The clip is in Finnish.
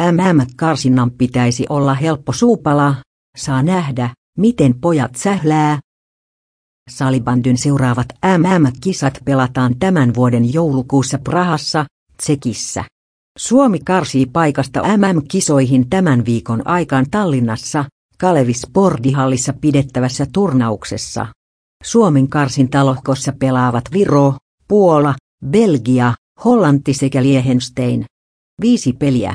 MM-karsinnan pitäisi olla helppo suupala, saa nähdä, miten pojat sählää. Salibandyn seuraavat MM-kisat pelataan tämän vuoden joulukuussa Prahassa, Tsekissä. Suomi karsii paikasta MM-kisoihin tämän viikon aikaan Tallinnassa, Kalevi Spordihallissa pidettävässä turnauksessa. Suomen karsintalohkossa pelaavat Viro, Puola, Belgia, Hollanti sekä Liechtenstein. Viisi peliä.